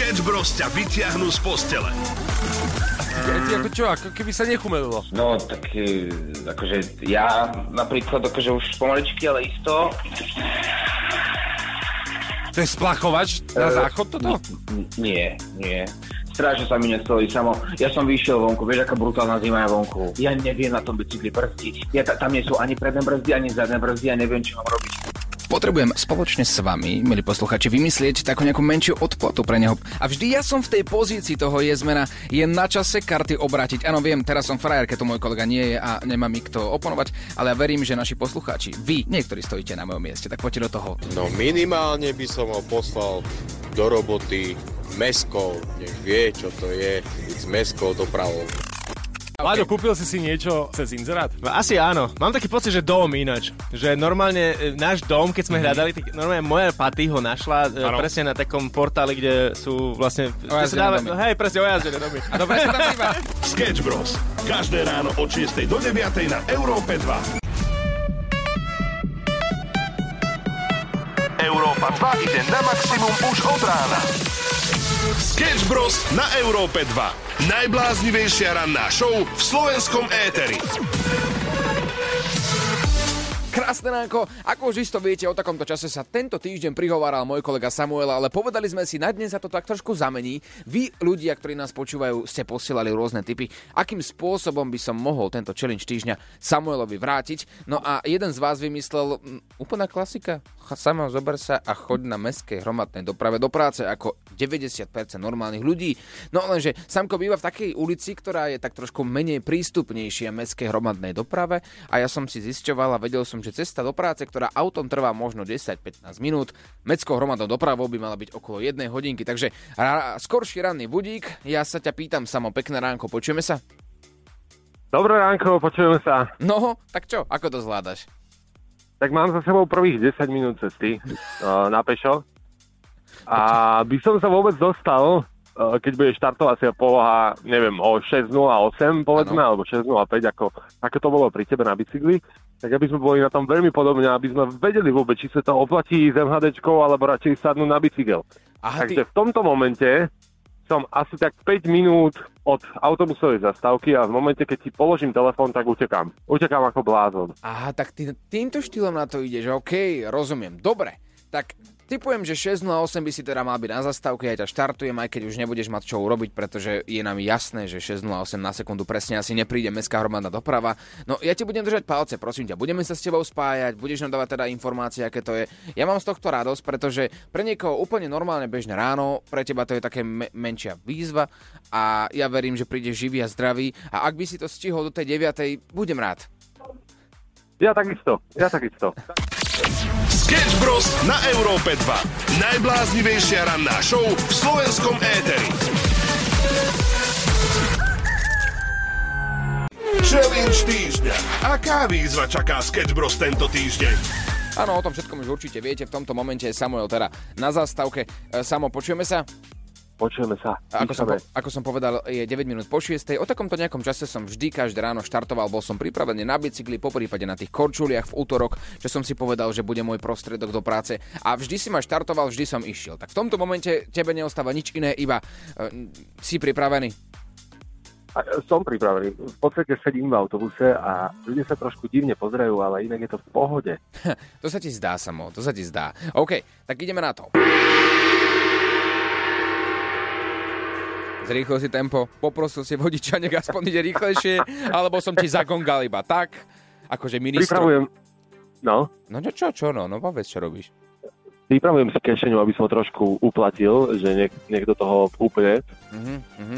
Sketch Bros ťa vyťahnú z postele. Ty ako čo, ako keby sa nechumelilo. No, tak e, akože ja napríklad akože už pomaličky, ale isto. To je splachovač na záchod toto? N- Nie, nie. Strašne sa mi nestojí samo. Ja som vyšiel vonku, vieš, aká brutálna zima je vonku. Ja neviem na tom bicykli brzdiť. Ja, ta- tam nie sú ani predné brzdy, ani zadné brzdy, ja neviem, čo mám robiť. Potrebujem spoločne s vami, milí posluchači, vymyslieť takú nejakú menšiu odplatu pre neho. A vždy ja som v tej pozícii toho jezmena, je na čase karty obrátiť. Áno, viem, teraz som frajer, keď to môj kolega nie je a nemá mi kto oponovať, ale ja verím, že naši poslucháči, vy, niektorí stojíte na mojom mieste, tak poďte do toho. No minimálne by som ho poslal do roboty meskou, nech vie, čo to je, s meskou dopravou. Láďo, kúpil si si niečo cez inzerát? No, asi áno. Mám taký pocit, že dom ináč. Že normálne e, náš dom, keď sme Mhm. hľadali, tak normálne moja paty ho našla e, Áno. presne na takom portáli, kde sú vlastne... kde sa dáva- domy. Hej, presne ojazdené domy. A dobre sa tam iba. Sketch Bros. Každé ráno od 6 do 9 na Európe 2. Európa 2 ide na maximum už od rána. Sketch Bros. na Európe 2. Najbláznivejšia ranná show v slovenskom éteri. Krásne ránko, ako už isto viete, o takomto čase sa tento týždeň prihováral môj kolega Samuel, ale povedali sme si, na dnes sa to tak trošku zamení. Vy, ľudia, ktorí nás počúvajú, ste posielali rôzne tipy, akým spôsobom by som mohol tento challenge týždňa Samuelovi vrátiť. No a jeden z vás vymyslel mm, úplná klasika. Samuel, zober sa a choď na meskej hromadnej doprave do práce ako 90% normálnych ľudí. No lenže Samko býva v takej ulici, ktorá je tak trošku menej prístupnejšia meskej hromadnej doprave a ja som si zisťoval a vedel som, že cesta do práce, ktorá autom trvá možno 10-15 minút, meckou hromadnou dopravou by mala byť okolo jednej hodinky, takže ra- skorší ranný budík. Ja sa ťa pýtam, Samo, pekné ránko, počujeme sa? Dobré ránko, počujeme sa. No, tak čo, ako to zvládaš? Tak mám za sebou prvých 10 minút cesty uh, na pešo. A by som sa vôbec dostal, uh, keď bude štartovacia poloha, neviem, o 6.08 povedzme, Áno. alebo 6.05, ako, ako to bolo pri tebe na bicykli, tak aby sme boli na tom veľmi podobne, aby sme vedeli vôbec, či sa to oplatí s MHDčkou, alebo radšej sadnúť na bicykel. Aha, ty, Takže v tomto momente som asi tak 5 minút od autobusovej zastávky a v momente, keď ti položím telefón, tak utekám. Utekám ako blázon. aha, tak ty týmto štýlom na to ideš, OK, rozumiem. Dobre, tak typujem, že 6.08 by si teda mal byť na zastávke, ja ťa štartujem, aj keď už nebudeš mať čo urobiť, pretože je nám jasné, že 6.08 na sekundu presne asi nepríde mestská hromadná doprava. No ja ti budem držať palce, prosím ťa, budeme sa s tebou spájať, budeš nám dávať teda informácie, aké to je. Ja mám z tohto radosť, pretože pre niekoho úplne normálne bežné ráno, pre teba to je také me- menšia výzva a ja verím, že príde živý a zdravý a ak by si to stihol do tej 9. budem rád. Ja takisto, ja takisto. Sketch Bros. na Európe 2. Najbláznivejšia ranná show v slovenskom éteri. Challenge týždňa. Aká výzva čaká Sketch Bros tento týždeň? Áno, o tom všetkom už určite viete. V tomto momente je Samuel teda na zastávke. E, Samo, počujeme sa? Počujeme sa. A Ako som, po, ako som povedal, je 9 minút po 6. O takomto nejakom čase som vždy každé ráno štartoval, bol som pripravený na bicykli, po prípade na tých korčuliach v útorok, čo som si povedal, že bude môj prostriedok do práce. A vždy si ma štartoval, vždy som išiel. Tak v tomto momente tebe neostáva nič iné, iba uh, si pripravený. A, e, Som pripravený. V podstate sedím v autobuse a ľudia sa trošku divne pozerajú, ale inak je to v pohode. To sa ti zdá, Samo, to sa ti zdá. OK, tak ideme na to. Zrýchlil si tempo, poprosil si vodiča, nech aspoň ide rýchlejšie, alebo som ti zagongal iba tak, akože ministro. Pripravujem, no, No čo, čo, čo, no, no povedz, čo robíš. pripravujem si kešeňu, aby som trošku uplatil, že niek- niekto toho úplne. Mhm, mhm.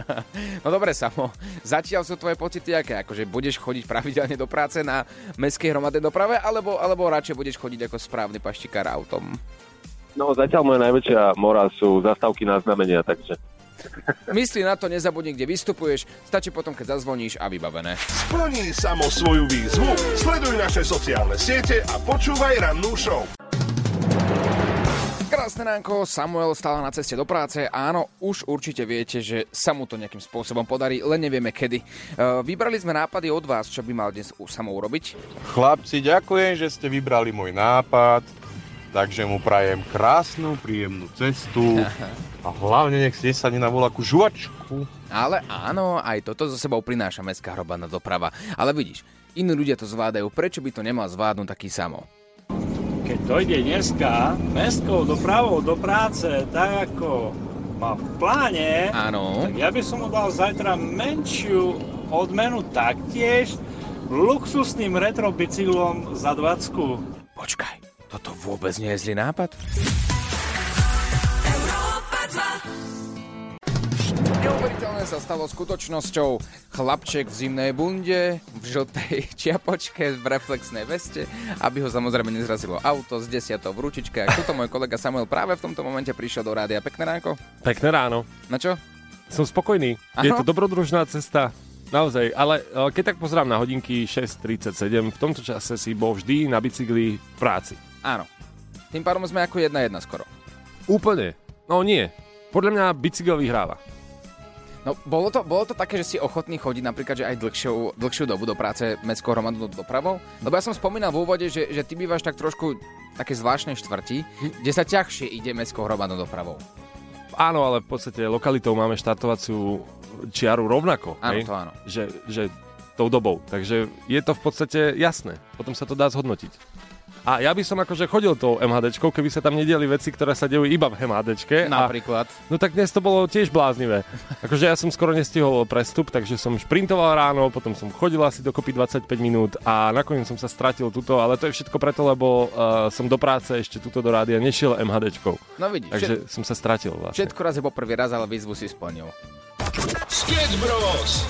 no dobre, Samo, zatiaľ sú tvoje pocity aké? Akože budeš chodiť pravidelne do práce na mestskej hromadnej doprave, alebo, alebo radšej budeš chodiť ako správny paštikár autom? No zatiaľ moja najväčšia mora sú zastávky na znamenia, takže Myslí na to, nezabudni, kde vystupuješ, stačí potom, keď zazvoníš a vybavené. Splní samo svoju výzvu. Sleduj naše sociálne siete a počúvaj rannú show. Krásne ránko, Samuel stále na ceste do práce. Áno, už určite viete, že sa mu to nejakým spôsobom podarí, len nevieme kedy. E, Vybrali sme nápady od vás, čo by mal dnes u Samo urobiť. Chlapci, ďakujem, že ste vybrali môj nápad. takže mu prajem krásnu, príjemnú cestu a hlavne nech si nesadne na voľakú žuvačku. Ale áno, aj toto so sebou prináša mestská hromadná doprava. Ale vidíš, iní ľudia to zvládajú, prečo by to nemal zvládnuť taký samo? Keď dojde dneska mestskou dopravou do práce, tak ako má v pláne, Áno. tak ja by som mu dal zajtra menšiu odmenu taktiež luxusným retrobicyklom za 20. Počkaj, toto vôbec nie je zlý nápad. Neuveriteľné sa stalo skutočnosťou. Chlapček v zimnej bunde, v žltej čiapočke, v reflexnej veste, aby ho samozrejme nezrazilo auto s desiatou v ručičke. A tuto môj kolega Samuel práve v tomto momente prišiel do rádia. Pekné ránko. Pekné ráno. Na čo? Som spokojný. Aha. Je to dobrodružná cesta. Naozaj, ale e, keď tak pozerám na hodinky 6.37, v tomto čase si bol vždy na bicykli v práci. Áno. Tým pádom sme ako jedna jedna skoro. Úplne. No nie. Podľa mňa bicykel vyhráva. No, bolo to, bolo to také, že si ochotný chodiť napríklad, že aj dlhšiu, dlhšiu dobu do práce mestskou hromadnou dopravou? Lebo ja som spomínal v úvode, že, že ty bývaš tak trošku také zvláštnej štvrti, kde sa ťažšie ide mestskou hromadnou dopravou. Áno, ale v podstate lokalitou máme štartovaciu čiaru rovnako. Áno, hej? to áno. Že, že tou dobou. Takže je to v podstate jasné. Potom sa to dá zhodnotiť. A ja by som akože chodil tou MHDčkou, keby sa tam nediali veci, ktoré sa dejú iba v MHDčke. A, Napríklad. no tak dnes to bolo tiež bláznivé. Akože ja som skoro nestihol prestup, takže som šprintoval ráno, potom som chodil asi dokopy 25 minút a nakoniec som sa stratil tuto, ale to je všetko preto, lebo uh, som do práce ešte tuto do rádia nešiel MHDčkou. No vidíš, Takže všet, som sa stratil vlastne. všetko raz je po prvý raz, ale výzvu si splnil. Sketch Bros.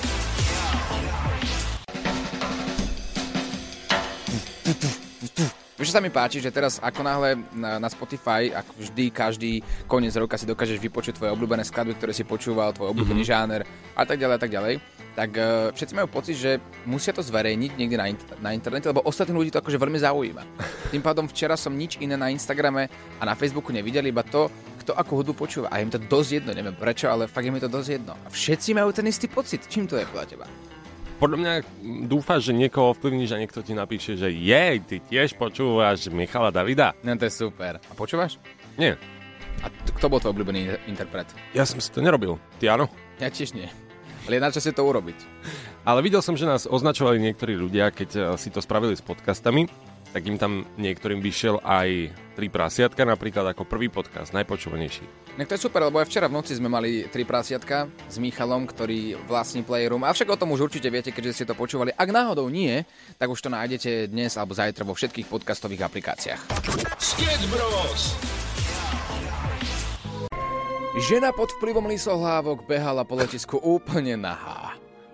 Vieš, sa mi páči, že teraz ako náhle na, na Spotify, ako vždy, každý koniec roka si dokážeš vypočuť tvoje obľúbené skladby, ktoré si počúval, tvoj obľúbený mm-hmm. žáner a tak ďalej a tak ďalej, tak uh, všetci majú pocit, že musia to zverejniť niekde na, int- na internete, lebo ostatných ľudí to akože veľmi zaujíma. Tým pádom včera som nič iné na Instagrame a na Facebooku nevidel, iba to, kto akú hudbu počúva. A je mi to dosť jedno, neviem prečo, ale fakt je mi to dosť jedno. A všetci majú ten istý pocit. Čím to je podľa teba? Podľa mňa dúfaš, že niekoho ovplyvníš a niekto ti napíše, že jej, ty tiež počúvaš Michala Davida. No to je super. A počúvaš? Nie, A t- kto bol tvoj obľúbený inter- interpret? ja som si to nerobil. Ty áno? Ja tiež nie. Ale je na čase to urobiť. Ale videl som, že nás označovali niektorí ľudia, keď eh, si to spravili s podcastami, tak im tam niektorým vyšiel aj tri prasiatka, napríklad ako prvý podcast, najpočúvanejší. No to je super, lebo aj včera v noci sme mali tri prasiatka s Michalom, ktorý vlastní Playroom. Avšak o tom už určite viete, keďže ste to počúvali. Ak náhodou nie, tak už to nájdete dnes alebo zajtra vo všetkých podcastových aplikáciách. Sketch Bros. Žena pod vplyvom lisohlávok behala po letisku úplne nahá.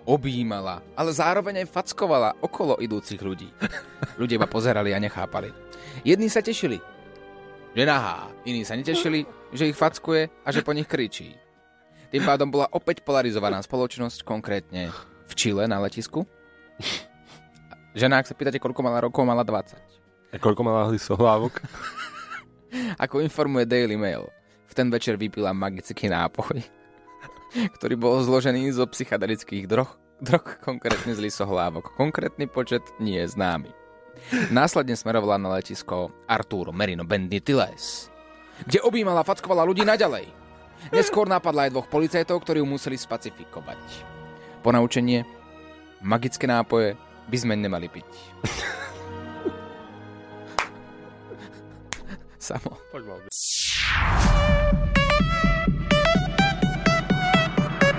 Objímala, ale zároveň aj fackovala okolo idúcich ľudí. Ľudia iba pozerali a nechápali. Jedni sa tešili, že nahá, iní sa netešili, že ich fackuje a že po nich kričí. Tým pádom bola opäť polarizovaná spoločnosť, konkrétne v Čile na letisku. Žena, ak sa pýtate, koľko mala rokov, mala 20. A koľko mala hlisohlávok? Ako informuje Daily Mail, v ten večer vypila magický nápoj, ktorý bol zložený zo psychedelických droh, drog, konkrétne z lisohlávok. Konkrétny počet nie je známy. Následne smerovala na letisko Arturo Merino Benditiles, kde objímala a fackovala ľudí naďalej. Neskôr napadla aj dvoch policajtov, ktorí ju museli spacifikovať. Ponaučenie, magické nápoje by sme nemali piť. Samo.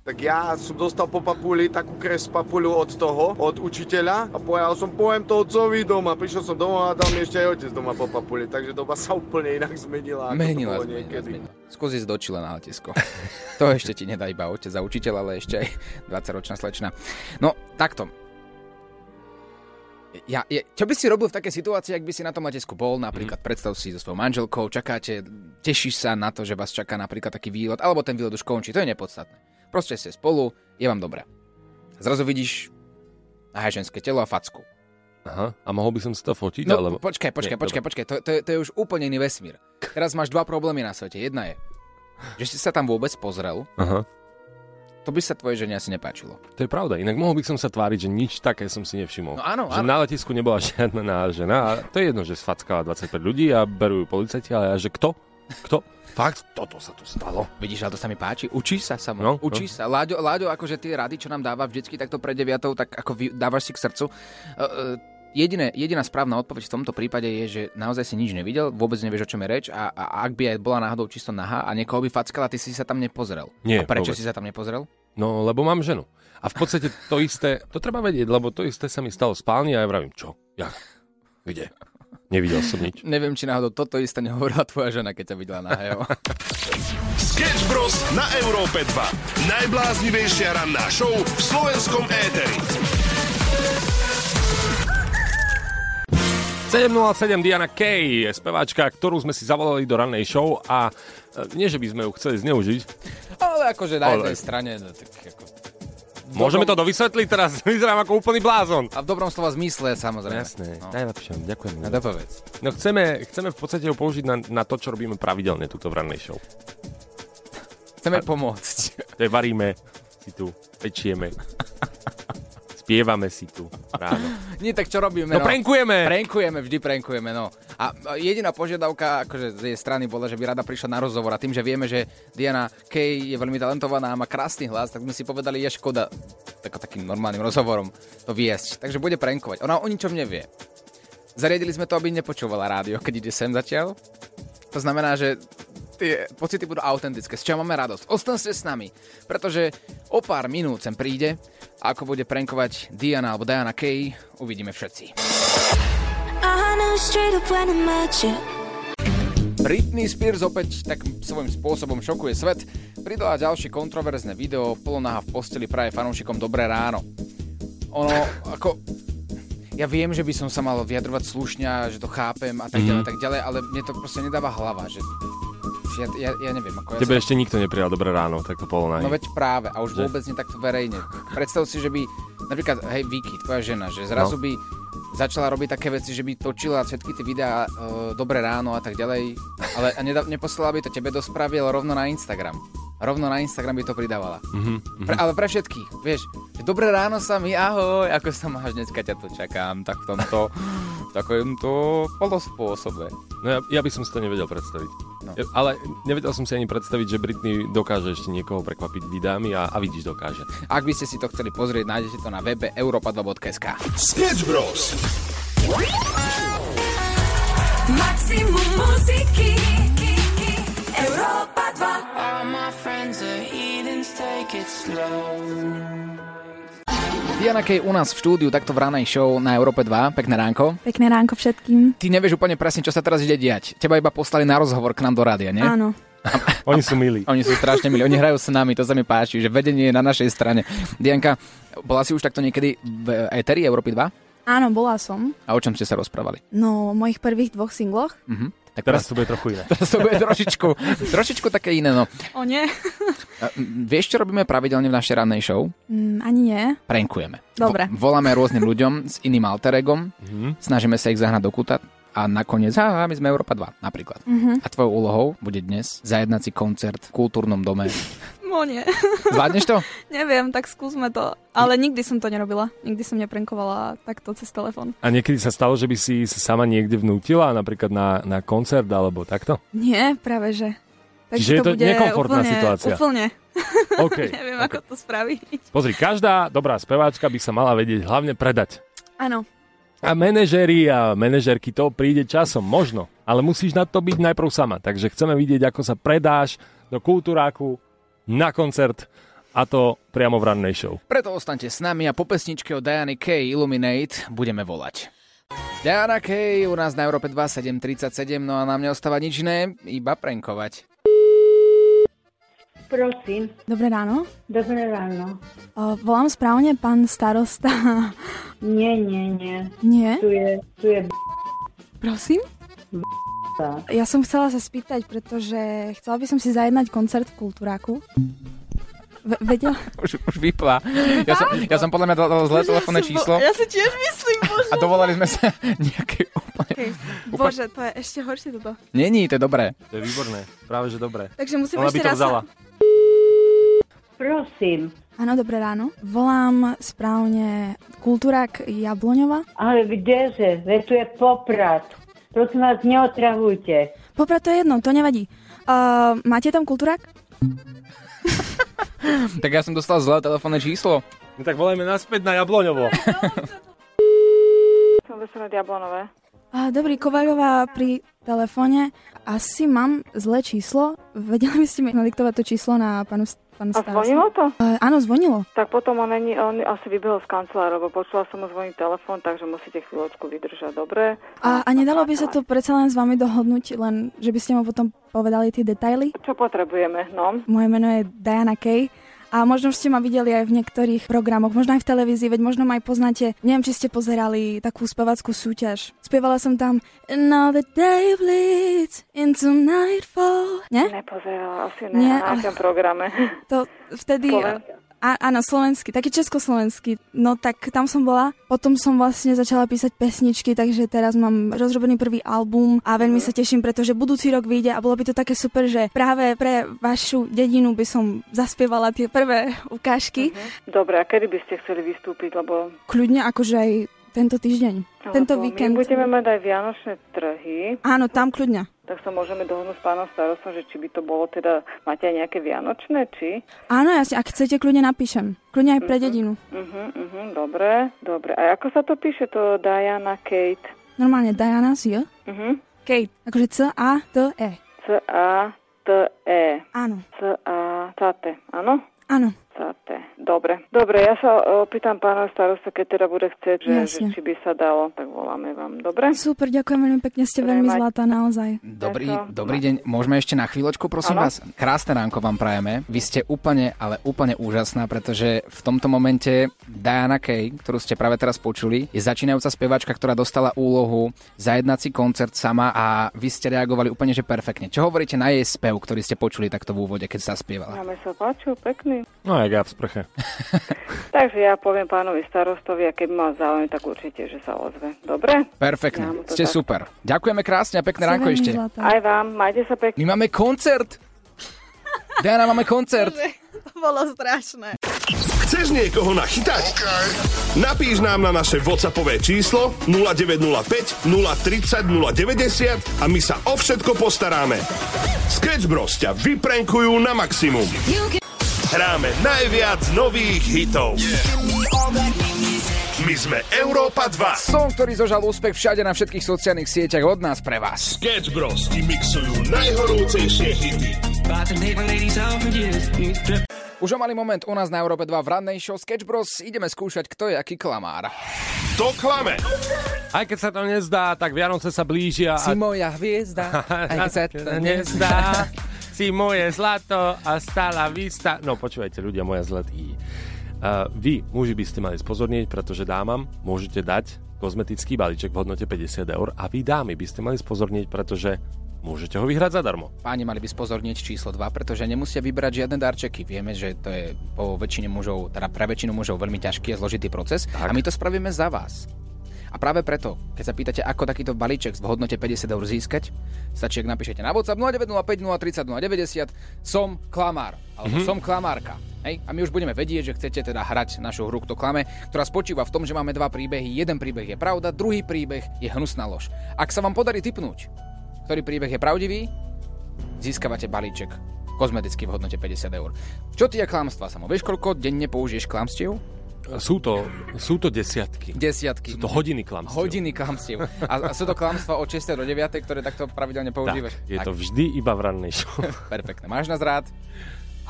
Tak ja som dostal po papuli takú kres papuľu od toho, od učiteľa a povedal som, poviem to otcovi doma. Prišiel som domov a dal mi ešte aj otec doma po papuli, takže doba sa úplne inak zmenila. ako to Menila, bolo zmenila, niekedy. zmenila. Skúsi ísť do Čile na letisko. to ešte ti nedá iba otec a učiteľ, ale ešte aj 20-ročná slečna. No, takto. Ja, ja, čo by si robil v takej situácii, ak by si na tom letisku bol, napríklad mm. predstav si so svojou manželkou, čakáte, tešíš sa na to, že vás čaká napríklad taký výlet, alebo ten výlet už končí, to je nepodstatné. Proste ste spolu, je vám dobré. Zrazu vidíš nahé ženské telo a facku. Aha, a mohol by som si to fotiť? No, alebo... počkaj, počkaj, Nie, počkaj, počkaj, to, to, je, to je už úplne iný vesmír. Teraz máš dva problémy na svete. Jedna je, že si sa tam vôbec pozrel, Aha. to by sa tvojej žene asi nepáčilo. To je pravda, inak mohol by som sa tváriť, že nič také som si nevšimol. No áno, že áno. na letisku nebola žiadna žena a to je jedno, že sfackala 25 ľudí a berú ju policajti, ale že kto? Kto? Fakt, toto sa tu stalo. Vidíš, ale to sa mi páči. Učí sa samo. No, No, Učí sa. Láďo, Láďo, akože tie rady, čo nám dáva vždycky takto pre deviatou, tak ako vy, dávaš si k srdcu. Uh, uh, Jediné, jediná správna odpoveď v tomto prípade je, že naozaj si nič nevidel, vôbec nevieš, o čom je reč a, a, ak by aj bola náhodou čisto nahá a niekoho by fackala, ty si sa tam nepozrel. Nie, a prečo vôbec. si sa tam nepozrel? No, lebo mám ženu. A v podstate to isté, to treba vedieť, lebo to isté sa mi stalo spálni a ja vravím, čo? Ja? Kde? Nevidel som nič. Neviem, či náhodou toto isté nehovorila tvoja žena, keď ťa videla nahého. Sketch Bros. na Európe 2. Najbláznivejšia ranná show v slovenskom éteri. 707 Diana Kay je speváčka, ktorú sme si zavolali do rannej show a e, nie, že by sme ju chceli zneužiť. Ale akože na Ale- jednej strane, no, tak ako... Môžeme to dobrom- dovysvetliť teraz? Vyzerám ako úplný blázon. A v dobrom slova zmysle, samozrejme. Jasné, No. najlepšie, ďakujem. A dopovedz. No chceme, chceme v podstate ho použiť na, na to, čo robíme pravidelne tuto v rannej show. Chceme pomôcť. To je varíme si tu, pečieme, spievame si tu ráno. Nie, tak čo robíme? No prankujeme! Prankujeme, vždy prankujeme, no. A jediná požiadavka akože z jej strany bola, že by rada prišla na rozhovor a tým, že vieme, že Diana Kay je veľmi talentovaná a má krásny hlas, tak sme si povedali, je škoda tako, takým normálnym rozhovorom to viesť. Takže bude prankovať. Ona o ničom nevie. Zariadili sme to, aby nepočúvala rádio, keď ide sem zatiaľ. To znamená, že tie pocity budú autentické, z čoho máme radosť. Ostaňte s nami, pretože o pár minút sem príde a ako bude prankovať Diana alebo Diana Kay, uvidíme všetci. Britney Spears opäť tak svojím spôsobom šokuje svet. Pridala ďalšie kontroverzné video, polonaha v posteli praje fanúšikom Dobré ráno. Ono, ako... Ja viem, že by som sa mal vyjadrovať slušne, že to chápem a tak ďalej, Mhm. tak ďalej, ale mne to proste nedáva hlava, že... Ja, ja, ja neviem, ako ja Tebe sa... ešte nikto neprijal dobré ráno, tak to bolo na No veď práve, a už Že? vôbec nie takto verejne. Predstav si, že by, napríklad, hej, Vicky, tvoja žena, že zrazu No. by začala robiť také veci, že by točila všetky tie videá uh, Dobré ráno a tak ďalej, ale a neda, neposlala by to tebe do správy, ale rovno na Instagram. Rovno na Instagram by to pridávala. Mhm, Pre, ale pre všetkých, vieš, dobré ráno sa mi, ahoj, ako sa máš, dneska ťa tu čakám, tak v tomto, takomto polospôsobe. No ja, ja by som si to nevedel predstaviť. No. Ja, ale nevedel som si ani predstaviť, že Britney dokáže ešte niekoho prekvapiť videami a, a vidíš, dokáže. Ak by ste si to chceli pozrieť, nájdete to na webe europa2.sk. Sketch Bros. Maximum muziky. Europa 2. All my friends are heathens, take it slow. Diana Kej u nás v štúdiu, takto v ranej show na Európe 2. Pekné ránko. Pekné ránko všetkým. Ty nevieš úplne presne, čo sa teraz ide diať. Teba iba poslali na rozhovor k nám do rádia, nie? Áno. Oni sú milí. Oni sú strašne milí, oni hrajú s nami, to sa mi páči, že vedenie je na našej strane. Dianka, bola si už takto niekedy v Eteri Európy 2? Áno, bola som. A o čom ste sa rozprávali? No, o mojich prvých dvoch singloch. Mhm. Tak Teraz to bude trochu iné. Teraz to bude trošičku, trošičku také iné, no. O nie. Vieš, čo robíme pravidelne v našej rannej show? Mm, ani nie. Prankujeme. Dobre. Vo- voláme rôznym ľuďom s iným alter egom, Mhm. snažíme sa ich zahnať do kuta a nakoniec, a my sme Európa 2 napríklad. Mhm. A tvojou úlohou bude dnes zajednať si koncert v kultúrnom dome. O nie. Zvládneš to? Neviem, tak skúsme to. Ale nikdy som to nerobila. Nikdy som neprenkovala takto cez telefón. A niekedy sa stalo, že by si sa sama niekde vnútila, napríklad na, na koncert alebo takto? Nie, práve že. Takže Čiže je to bude nekomfortná úplne, situácia. Úplne. OK. Neviem, ako to spraviť. Pozri, každá dobrá speváčka by sa mala vedieť hlavne predať. Áno. A manažéri a manažerky to príde časom, možno. Ale musíš na to byť najprv sama. Takže chceme vidieť, ako sa predáš do kultúráku na koncert a to priamo v rannej show. Preto ostaňte s nami a po pesničke od Diany K. Illuminate budeme volať. Diana K. u nás na Európe 2 737, no a nám neostáva nič iné, iba prankovať. Prosím. Dobré ráno. Dobré ráno. O, volám správne pán starosta. Nie, nie, nie. Nie? Tu je, tu je Prosím? b***a. Ja som chcela sa spýtať, pretože chcela by som si zajednať koncert v Kultúráku. Ve- vedela? Už, už vypla. Ja som, ja som podľa mňa dal, dal zlé telefónne číslo bo- Ja si tiež myslím, bože. a dovolali sme sa nejaké úplne... Hej, Bože, to je ešte horšie toto. Není, to je dobré. To je výborné. Práve, že dobré. Takže musím Ona by ešte to raz... vzala. Prosím. Áno, dobré ráno. Volám správne Kultúrak Jabloňova. Ale kdeže? Veď tu je Poprad. Prosím vás, neotravujte. Poprad to je jedno, to nevadí. Uh, máte tam Kultúrak? Tak ja som dostal zlé telefónne číslo. No tak volajme naspäť na Jabloňovo. Som Veselé Diablonové. Uh, dobrý, Kovaľová pri telefóne. Asi mám zlé číslo. Vedeli by ste mi nadiktovať to číslo na panu, panu A starostu? zvonilo to? Uh, áno, zvonilo. Tak potom on, není, on asi vybehol z kancelára, lebo počula som mu zvoniť telefón, takže musíte chvíľočku vydržať, dobre? A, a nedalo by sa to predsa len s vami dohodnúť, len že by ste mu potom povedali tie detaily? Čo potrebujeme, no? Moje meno je Diana Kay. A možno ste ma videli aj v niektorých programoch, možno aj v televízii, veď možno ma aj poznáte. Neviem, či ste pozerali takú spevackú súťaž. Spievala som tam Another day bleeds into nightfall. Nie? Nepozerala, asi ne, na akom programe. To vtedy... Slovenský. A, áno, slovenský, taký československý. No tak tam som bola. Potom som vlastne začala písať pesničky, takže teraz mám rozrobený prvý album a veľmi sa teším, pretože budúci rok vyjde a bolo by to také super, že práve pre vašu dedinu by som zaspievala tie prvé ukážky. Dobre, a kedy by ste chceli vystúpiť, lebo... Kľudne akože aj tento týždeň. Tento lebo víkend. My budeme mať aj vianočné trhy, Áno, tam kľudne. Tak sa môžeme dohodnúť s pánom starostom, že či by to bolo teda... Máte aj nejaké vianočné, či? Áno, jasne, ak chcete, kľudne napíšem. Kľudne aj pre dedinu. Mhm, mhm, dobre, dobre. A ako sa to píše, to Diana Kate? Normálne Diana z J. Mhm. Kate, akože C-A-T-E. C-A-T-E. Áno. C-A-T, áno? Áno. C-A-T. Dobre. Dobre, ja sa e, opýtam pána starosta, keď teda bude chcieť, že, že či by sa dalo, tak voláme vám. Dobre? Super, ďakujem veľmi pekne, ste veľmi Mať- zlatá, naozaj. Dobrý, dobrý deň. Môžeme ešte na chvíľočku, prosím Áno. vás? Krásne ránko vám prajeme. Vy ste úplne, ale úplne úžasná, pretože v tomto momente Diana Kay, ktorú ste práve teraz počuli, je začínajúca speváčka, ktorá dostala úlohu zajednať si koncert sama a vy ste reagovali úplne, že perfektne. Čo hovoríte na jej spev, ktorý ste počuli takto v úvode, keď sa spievala? Máme sa páčil, pekný. No jak ja v sprche. Takže ja poviem pánovi starostovi a keď má záujem, tak určite, že sa ozve. Dobre? Ja Perfektne, to ste tak- super. Ďakujeme krásne a pekné ránko ešte. Aj vám, majte sa pekne. My máme koncert! Diana, máme koncert! To bolo strašné. Chceš niekoho nachytať? Napíš nám na naše WhatsAppové číslo 0905 030 090 a my sa o všetko postaráme. Sketch Bros ťa vyprenkujú na maximum. Hráme najviac nových hitov. My sme Európa 2. Song, ktorý zožal úspech všade na všetkých sociálnych sieťach od nás pre vás. Sketch Bros ti mixujú najhorúcejšie hity. Už o malý moment u nás na Európe 2 v rannej show Sketch Bros. Ideme skúšať, kto je aký klamár. To klame. Aj keď sa to nezdá, tak Vianoce sa blížia. Si moja hviezda, aj keď sa to nezdá. Si moje zlato a stála vista. No počúvajte, ľudia, moja zlatý. Uh, vy, muži, by ste mali spozornieť, pretože dámam môžete dať kozmetický balíček v hodnote 50 eur a vy dámy by ste mali spozornieť, pretože môžete ho vyhrať zadarmo. Páni mali by spozornieť číslo 2, pretože nemusia vybrať žiadne darčeky. Vieme, že to je po väčšine mužov, teda pre väčšinu mužov veľmi ťažký a zložitý proces tak. a my to spravíme za vás. A práve preto, keď sa pýtate, ako takýto balíček v hodnote 50 eur získať, stačí, ak napíšete na WhatsApp 0905 030 090 som klamár, alebo Mhm. som klamárka. Hej? A my už budeme vedieť, že chcete teda hrať našu hru Kto klame, ktorá spočíva v tom, že máme dva príbehy. Jeden príbeh je pravda, druhý príbeh je hnusná lož. Ak sa vám podarí typnúť, ktorý príbeh je pravdivý, získavate balíček kozmetický v hodnote 50 eur. Čo ty je klamstva, Samo? Vieš, koľko denne použiješ klamstiev? Sú to, sú to desiatky. Desiatky. Sú to hodiny klamstiev. Hodiny klamstiev. A, a sú to klamstva od 6. do 9., ktoré takto pravidelne používaš? Tak, je to vždy iba v rannej show. Perfektne. Máš nás rád?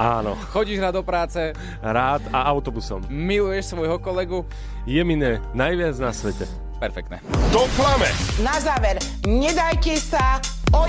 Áno. Chodíš rád do práce? Rád a autobusom. Miluješ svojho kolegu? Je mi ne, najviac na svete. Perfektné. To klame. Na záver, nedajte sa oj...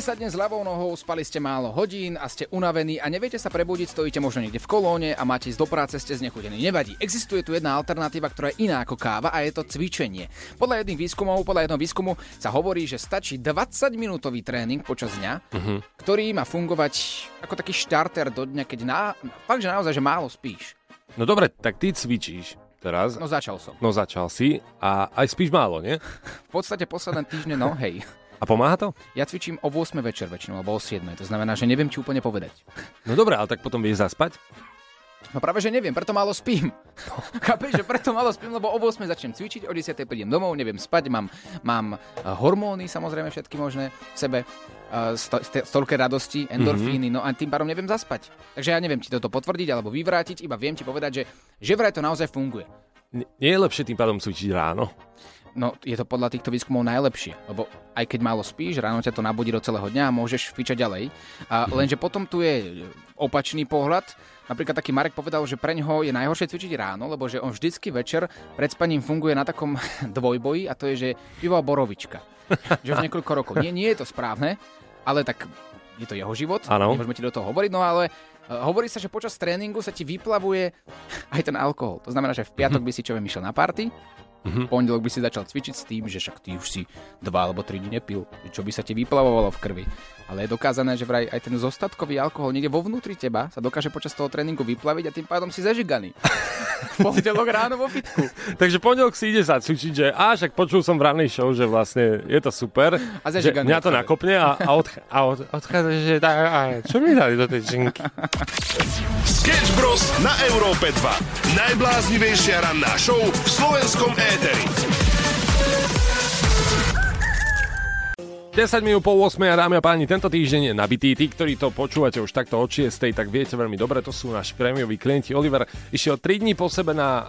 Ste sa dnes ľavou nohou, spali ste málo hodín a ste unavení a neviete sa prebudiť, stojíte možno niekde v kolóne a máte ísť do práce, ste znechutení. Nevadí. Existuje tu jedna alternatíva, ktorá je iná ako káva a je to cvičenie. Podľa jedných výskumov, podľa jedného výskumu sa hovorí, že stačí 20 minútový tréning počas dňa, Mhm. ktorý má fungovať ako taký štarter do dňa, keď na, fakt, že naozaj, že málo spíš. No dobre, tak ty cvičíš teraz. No začal som. No začal si a aj spíš málo, nie? V podstate posledné týždne, no hej. A pomáha to? Ja cvičím o 8 večer väčšinou, alebo o 7. To znamená, že neviem ti úplne povedať. No dobre, ale tak potom vieš zaspať? No práve, že neviem, preto málo spím. Chápeš, že preto málo spím, lebo o 8 začnem cvičiť, o 10 prídem domov, neviem spať, mám, mám eh, hormóny samozrejme všetky možné v sebe, eh, sto, stolke radosti, endorfíny, no a tým pádom neviem zaspať. Takže ja neviem ti toto potvrdiť alebo vyvrátiť, iba viem ti povedať, že, že vraj to naozaj funguje. Nie je lepšie tým pádom cvičiť ráno? No, je to podľa týchto výskumov najlepšie, lebo aj keď málo spíš, ráno ťa to nabudí do celého dňa a môžeš fičať ďalej. A lenže potom tu je opačný pohľad. Napríklad taký Marek povedal, že pre ňoho je najhoršie cvičiť ráno, lebo že on vždycky večer pred spaním funguje na takom dvojboji a to je, že pivo a borovička. že už niekoľko rokov. Nie, nie je to správne, ale tak je to jeho život, Áno. nemôžeme ti do toho hovoriť, no ale eh, hovorí sa, že počas tréningu sa ti vyplavuje aj ten alkohol. To znamená, že v piatok by si čo viem išiel na party, v pondelok by si začal cvičiť s tým, že však ty už si dva alebo tri dní nepil, čo by sa ti vyplavovalo v krvi. Ale je dokázané, že vraj aj ten zostatkový alkohol niekde vo vnútri teba sa dokáže počas toho tréningu vyplaviť a tým pádom si zažiganý. pondelok ráno vo fitku. Takže pondelok si ide zacvičiť, že a však počul som v rannej show, že vlastne je to super. A zažiganý mňa to odchádza. nakopne a, a, odch- a od, odchádza, že tá, a čo mi dali do tej činky? Sketch Bros. na Európe 2. Najbláznivejšia ranná show v slovenskom éteri. 10 minút po 8 a dámy a páni, tento týždeň je nabitý. Tí, ktorí to počúvate už takto od 6, tak viete veľmi dobre, to sú naši prémioví klienti. Oliver išiel 3 dní po sebe na e,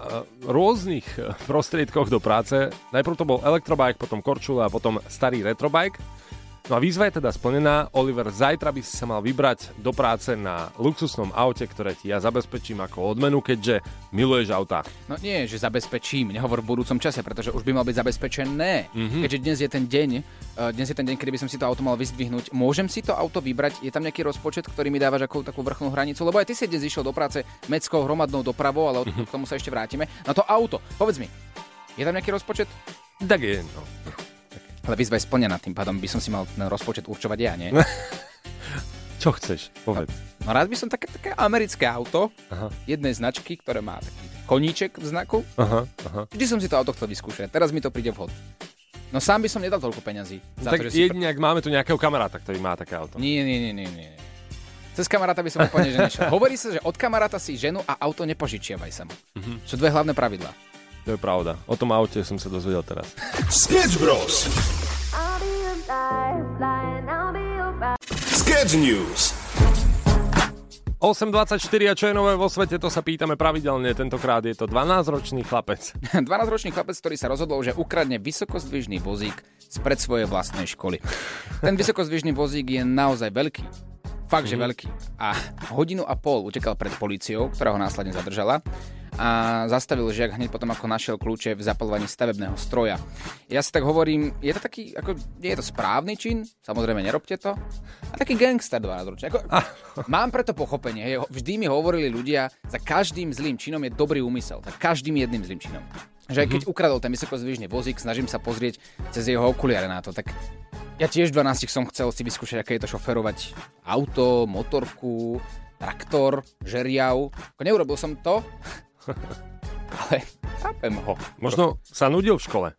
rôznych e, prostriedkoch do práce. Najprv to bol elektrobike, potom korčula a potom starý retrobike. No a výzva je teda splnená. Oliver, zajtra by si sa mal vybrať do práce na luxusnom aute, ktoré ti ja zabezpečím ako odmenu, keďže miluješ autá. No nie, že zabezpečím, nehovor v budúcom čase, pretože už by mal byť zabezpečené. Mhm. Keďže dnes je ten deň, eh, dnes je ten deň, kedy by som si to auto mal vyzdvihnúť. Môžem si to auto vybrať? Je tam nejaký rozpočet, ktorý mi dávaš ako takú vrchnú hranicu? Lebo aj ty si dnes išiel do práce meckou hromadnou dopravou, ale Mhm. od- k tomu sa ešte vrátime. Na to auto, povedz mi, je tam nejaký rozpočet? Tak je, no. Ale výzva je splnená, tým pádom by som si mal ten rozpočet určovať ja, nie? Čo chceš? Povedz. No rád by som také, také americké auto, Aha. jednej značky, ktoré má taký koníček v znaku. Aha, aha. Vždy som si to auto chcel vyskúšať, teraz mi to príde vhod. No sám by som nedal toľko peňazí. Za tak to, že si jedine, ak máme tu nejakého kamaráta, ktorý má také auto. Nie, nie, nie, nie, nie. Cez kamaráta by som úplne že nešiel. Hovorí sa, že od kamaráta si ženu a auto nepožičiavaj sa mu. Mhm. Sú dve hlavné pravidlá. To je pravda. O tom aute som sa dozvedel teraz. Sketch Bros. Sketch News. 8.24 a čo je nové vo svete, to sa pýtame pravidelne. Tentokrát je to 12-ročný chlapec. 12-ročný chlapec, ktorý sa rozhodol, že ukradne vysokozdvižný vozík spred svojej vlastnej školy. Ten vysokozdvižný vozík je naozaj veľký. Fakt, že Mhm. veľký. A hodinu a pol utekal pred políciou, ktorá ho následne zadržala a zastavil žiak hneď potom, ako našiel kľúče v zapalovaní stavebného stroja. Ja si tak hovorím, je to taký, ako, nie je to správny čin, samozrejme nerobte to, a taký gangster 12 ročný. Ako, mám preto pochopenie, hej, vždy mi hovorili ľudia, za každým zlým činom je dobrý úmysel, za každým jedným zlým činom. Že aj keď ukradol ten vysokozvižný vozík, snažím sa pozrieť cez jeho okuliare na to, tak ja tiež v 12 som chcel si vyskúšať, aké je to šoferovať auto, motorku, traktor, žeriav. Neurobil som to, ale chápem ho. Možno sa nudil v škole.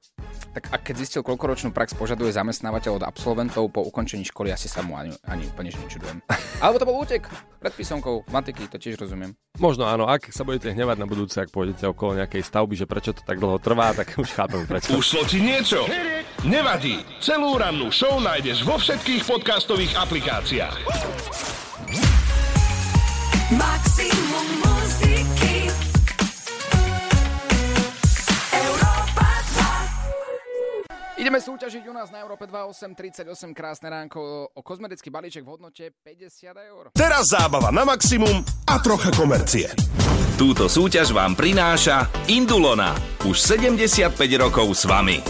Tak a keď zistil, koľkoročnú prax požaduje zamestnávateľ od absolventov po ukončení školy, asi sa mu ani, ani úplne že nečudujem. Alebo to bol útek pred písomkou matiky, to tiež rozumiem. Možno áno, ak sa budete hnevať na budúce, ak pôjdete okolo nejakej stavby, že prečo to tak dlho trvá, tak už chápem prečo. Ušlo ti niečo? Nevadí. Celú rannú show nájdeš vo všetkých podcastových aplikáciách. Maximum Ideme súťažiť u nás na Európe 2838 krásne ránko o kozmetický balíček v hodnote 50 eur. Teraz zábava na maximum a trocha komercie. Túto súťaž vám prináša Indulona. Už 75 rokov s vami.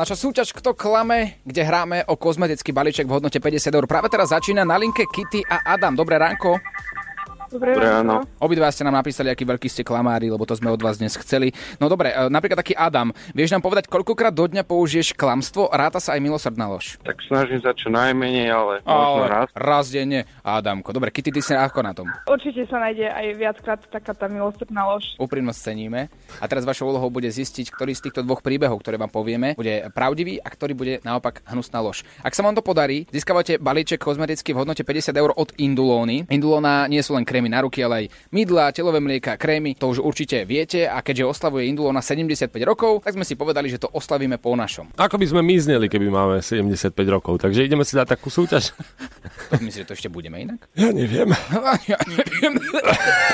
Naša súťaž Kto klame, kde hráme o kozmetický balíček v hodnote 50 eur. Práve teraz začína na linke Kitty a Adam. Dobré ránko. Dobré Dobré ráno. Obidva ste nám napísali, aký veľký ste klamári, lebo to sme od vás dnes chceli. No dobre, e, napríklad taký Adam. Vieš nám povedať, koľkokrát do dňa použiješ klamstvo? Ráta sa aj milosrdná lož. Tak snažím sa čo najmenej, ale možno Ale raz. raz denne. Adamko. Dobre, Kitty, ty si ako na tom? Určite sa nájde aj viackrát taká tá milosrdná lož. Úprimnosť ceníme. A teraz vašou úlohou bude zistiť, ktorý z týchto dvoch príbehov, ktoré vám povieme, bude pravdivý a ktorý bude naopak hnusná lož. Ak sa vám to podarí, získavate balíček kozmetický v hodnote 50 eur od Indulóny. Indulóna nie sú len krémy na ruky, ale aj mydla, telové mlieka, krémy. To už určite viete a keďže oslavuje Indulóna 75 rokov, tak sme si povedali, že to oslavíme po našom. Ako by sme my zneli, keby máme 75 rokov. Takže ideme si dať takú súťaž. To myslíš, že to ešte budeme inak? Ja neviem. ja neviem.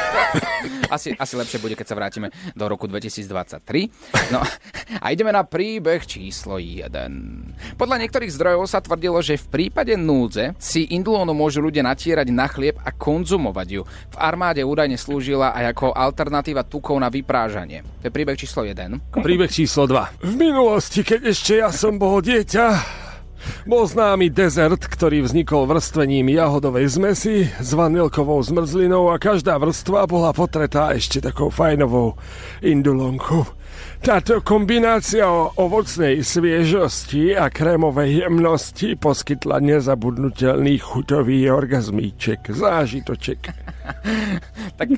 asi, asi lepšie bude, keď sa vrátime do roku 2023. No a ideme na príbeh číslo 1. Podľa niektorých zdrojov sa tvrdilo, že v prípade núdze si indulónu môžu ľudia natierať na chlieb a konzumovať ju. V armáde údajne slúžila aj ako alternatíva tukov na vyprážanie. To je príbeh číslo 1. Príbeh číslo 2. V minulosti, keď ešte ja som bol dieťa, bol známy dezert, ktorý vznikol vrstvením jahodovej zmesi s vanilkovou zmrzlinou a každá vrstva bola potretá ešte takou fajnovou indulonkou. Táto kombinácia o ovocnej sviežosti a krémovej jemnosti poskytla nezabudnutelný chutový orgazmíček, zážitoček. tak,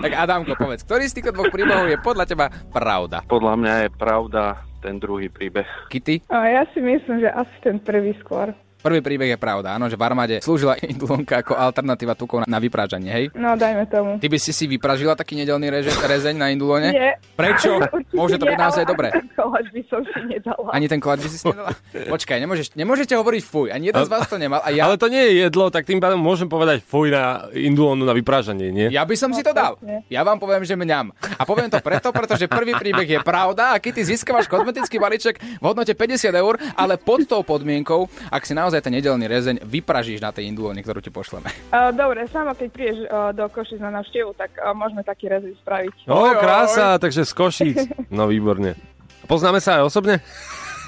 tak Adamko, povedz, ktorý z týchto dvoch príbehov je podľa teba pravda? Podľa mňa je pravda ten druhý príbeh. Kitty? A ja si myslím, že asi ten prvý skôr. Prvý príbeh je pravda, áno, že v armáde slúžila indulonka ako alternatíva tukov na, na vyprážanie, hej? No, dajme tomu. Ty by si si vypražila taký nedelný reže, rezeň na indulone? Nie. Prečo? Môže to byť nie, naozaj dobré. ani ten koláč by som si nedala. Ani ten koláč by si nedala? Počkaj, nemôžeš, nemôžete hovoriť fuj, ani jeden z vás to nemal. A ja, Ale to nie je jedlo, tak tým pádom môžem povedať fuj na indulónu na vyprážanie, nie? ja by som si to dal. Ja vám poviem, že mňam. A poviem to preto, pretože prvý príbeh je pravda a keď ty získavaš kozmetický balíček v hodnote 50 eur, ale pod tou podmienkou, ak si naozaj ten nedelný rezeň vypražíš na tej indulóne, ktorú ti pošleme. Uh, dobre, sama keď prídeš uh, do Košic na návštevu, tak uh, môžeme taký rezy spraviť. O, krása, takže z Košíc. No výborne. Poznáme sa aj osobne?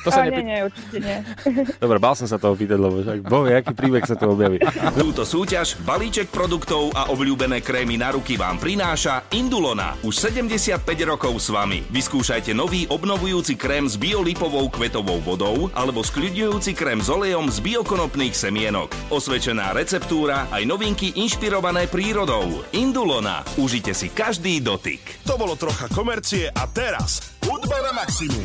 To sa A, nepri... nie, nie, určite nie. Dobre, bál som sa toho pýtať, lebo však boh, vie, aký príbeh sa tu objaví. Túto súťaž, balíček produktov a obľúbené krémy na ruky vám prináša Indulona. Už 75 rokov s vami. Vyskúšajte nový obnovujúci krém s biolipovou kvetovou vodou alebo skľudňujúci krém s olejom z biokonopných semienok. Osvedčená receptúra aj novinky inšpirované prírodou. Indulona. Užite si každý dotyk. To bolo trocha komercie a teraz hudba na maximum.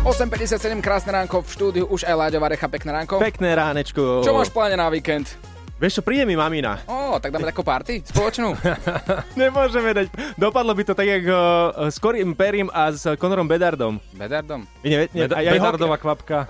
8.57, krásne ránko v štúdiu, už aj Láďová Recha, pekné ránko. Pekné ránečko. Čo máš pláne na víkend? Vieš čo, príde mi mamina. Ó, tak dáme takú party spoločnú. Nemôžeme dať. Dopadlo by to tak, jak uh, s Corym Perim a s Conorom Bedardom. Bedardom? Nevie, nie, Beda- aj, aj Bedardová kvapka.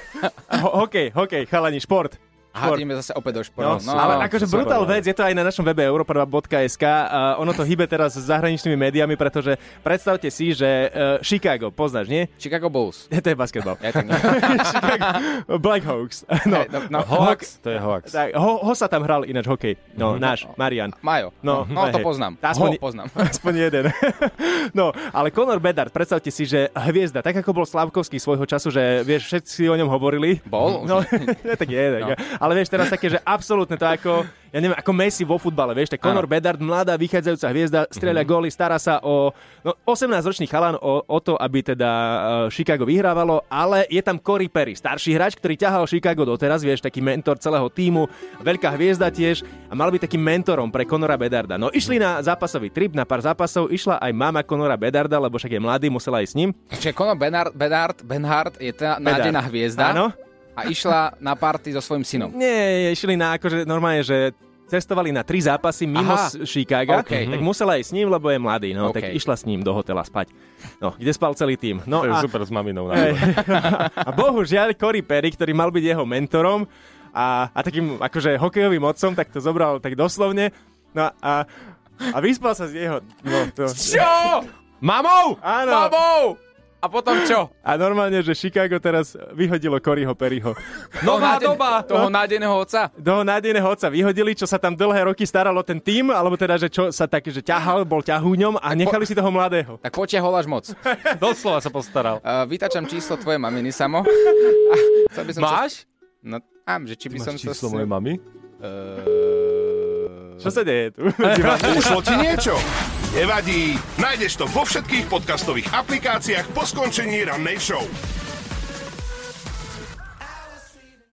Ho- hokej, hokej, chalani, šport. Aha, ideme zase opäť do No, športov. ale akože super, brutál vec, je to aj na našom webe europrva.sk. Uh, ono to hýbe teraz s zahraničnými médiami, pretože predstavte si, že uh, Chicago, poznáš, nie? Chicago Bulls. to je basketbal. Ja. Chicago, Black Hawks. No, Hej, no, no, Hoax, to je hoax. tak, ho, ho sa tam hral ináč hokej. No, náš, Marian. Majo. No, no to hej. poznám. Ho Aspoň, poznám. Aspoň jeden. no, ale Conor Bedard, predstavte si, že hviezda, tak ako bol Slavkovský svojho času, že vieš, všetci o ňom hovorili. Bol? No, nie, tak je, tak, No. Ale vieš, teraz také, že absolútne to ako, ja neviem, ako Messi vo futbale, vieš, tak Conor. Bedard, mladá vychádzajúca hviezda, strieľa góly, stará sa o no, 18-ročný chalan o, o to, aby teda uh, Chicago vyhrávalo, ale je tam Corey Perry, starší hráč, ktorý ťahal Chicago doteraz, vieš, taký mentor celého týmu, veľká hviezda tiež a mal byť takým mentorom pre Conora Bedarda. No išli na zápasový trip, na pár zápasov, išla aj mama Conora Bedarda, lebo však je mladý, musela ísť s ním. Čiže Conor Benard, Benard, Benhard je tá nádená hviezda Áno. A išla na party so svojím synom. Nie, išli na akože normálne, že cestovali na tri zápasy mimo Aha. z Chicaga, OK. tak musela ísť s ním, lebo je mladý, no, OK. tak išla s ním do hotela spať. No, kde spal celý tým. No To je a, super s maminou. Naozaj. a bohužiaľ Cory Perry, ktorý mal byť jeho mentorom a, a takým akože hokejovým otcom, tak to zobral tak doslovne. No a, a vyspal sa z jeho... No, to... Čo? Mamou! Áno. Mamou! A potom čo? A normálne, že Chicago teraz vyhodilo Coryho Perryho. Nová doba! Toho nádejného otca? Toho nádejného otca vyhodili, čo sa tam dlhé roky staralo ten tým, alebo teda, že čo sa tak, že ťahal, bol ťahúňom a nechali si toho mladého. Tak potiahol až moc. Doslova sa postaral. Uh, vytačam číslo tvojej maminy, Samo. A by som Máš? Sa... No, mám, že či by Ty som máš sa... číslo mojej mamy? Čo sa deje tu? Ušlo ti niečo? Nevadí, nájdeš to vo všetkých podcastových aplikáciách po skončení rannej show.